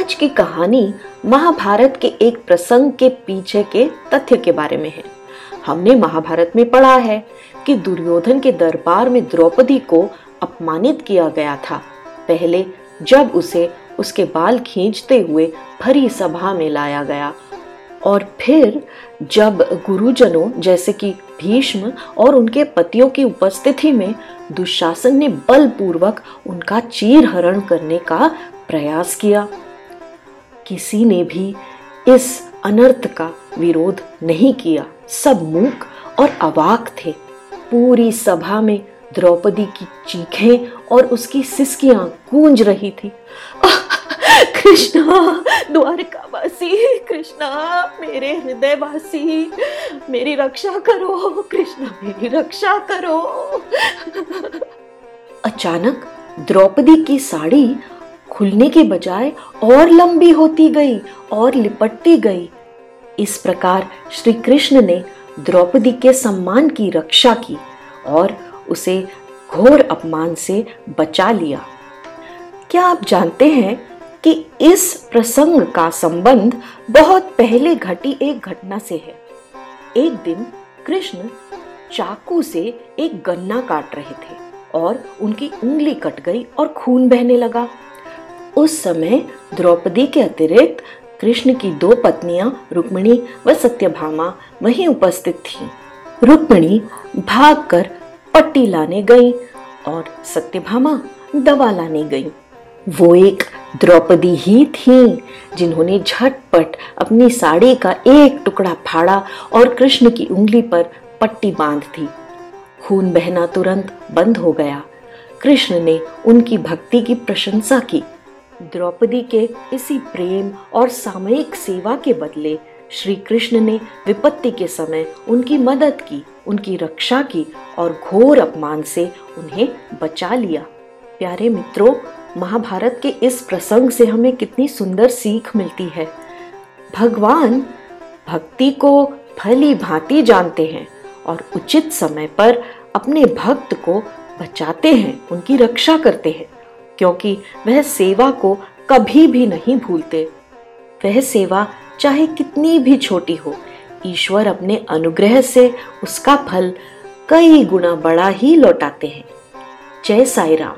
आज की कहानी महाभारत के एक प्रसंग के पीछे के तथ्य के बारे में है। हमने महाभारत में पढ़ा है कि दुर्योधन के दरबार में द्रौपदी को अपमानित किया गया था। पहले जब उसे उसके बाल खींचते हुए भरी सभा में लाया गया और फिर जब गुरुजनों जैसे कि भीष्म और उनके पतियों की उपस्थिति में दुशासन ने बलपूर्वक उनका चीर हरण करने का प्रयास किया किसी ने भी इस अनर्थ का विरोध नहीं किया। सब मूक और अवाक थे। पूरी सभा में द्रौपदी की चीखें और उसकी सिसकियाँ गूंज रही थी। कृष्णा, द्वारकावासी, कृष्णा, मेरे हृदयवासी, मेरी रक्षा करो, कृष्णा, मेरी रक्षा करो। अचानक द्रौपदी की साड़ी खुलने के बजाय और लंबी होती गई और लिपटती गई। इस प्रकार श्री कृष्ण ने द्रौपदी के सम्मान की रक्षा की और उसे घोर अपमान से बचा लिया। क्या आप जानते हैं कि इस प्रसंग का संबंध बहुत पहले घटी एक घटना से है। एक दिन कृष्ण चाकू से एक गन्ना काट रहे थे और उनकी उंगली कट गई और खून बहने लगा। उस समय द्रौपदी के अतिरिक्त कृष्ण की दो पत्नियाँ, रुक्मिणी व सत्यभामा, वहीं उपस्थित थीं। रुक्मिणी भागकर पट्टी लाने गई और सत्यभामा दवा लाने गई। वो एक द्रौपदी ही थी, जिन्होंने झटपट अपनी साड़ी का एक टुकड़ा फाड़ा और कृष्ण की उंगली पर पट्टी बाँध दी। खून बहना तुरंत बंद हो गया। कृष्ण ने उनकी भक्ति की प्रशंसा की। द्रौपदी के इसी प्रेम और सामयिक सेवा के बदले श्री कृष्ण ने विपत्ति के समय उनकी मदद की, उनकी रक्षा की और घोर अपमान से उन्हें बचा लिया। प्यारे मित्रों, महाभारत के इस प्रसंग से हमें कितनी सुंदर सीख मिलती है। भगवान भक्ति को भली भांति जानते हैं और उचित समय पर अपने भक्त को बचाते हैं, उनकी रक्षा करते हैं। क्योंकि वह सेवा को कभी भी नहीं भूलते। वह सेवा चाहे कितनी भी छोटी हो, ईश्वर अपने अनुग्रह से उसका फल कई गुना बड़ा ही लौटाते हैं। जय साई राम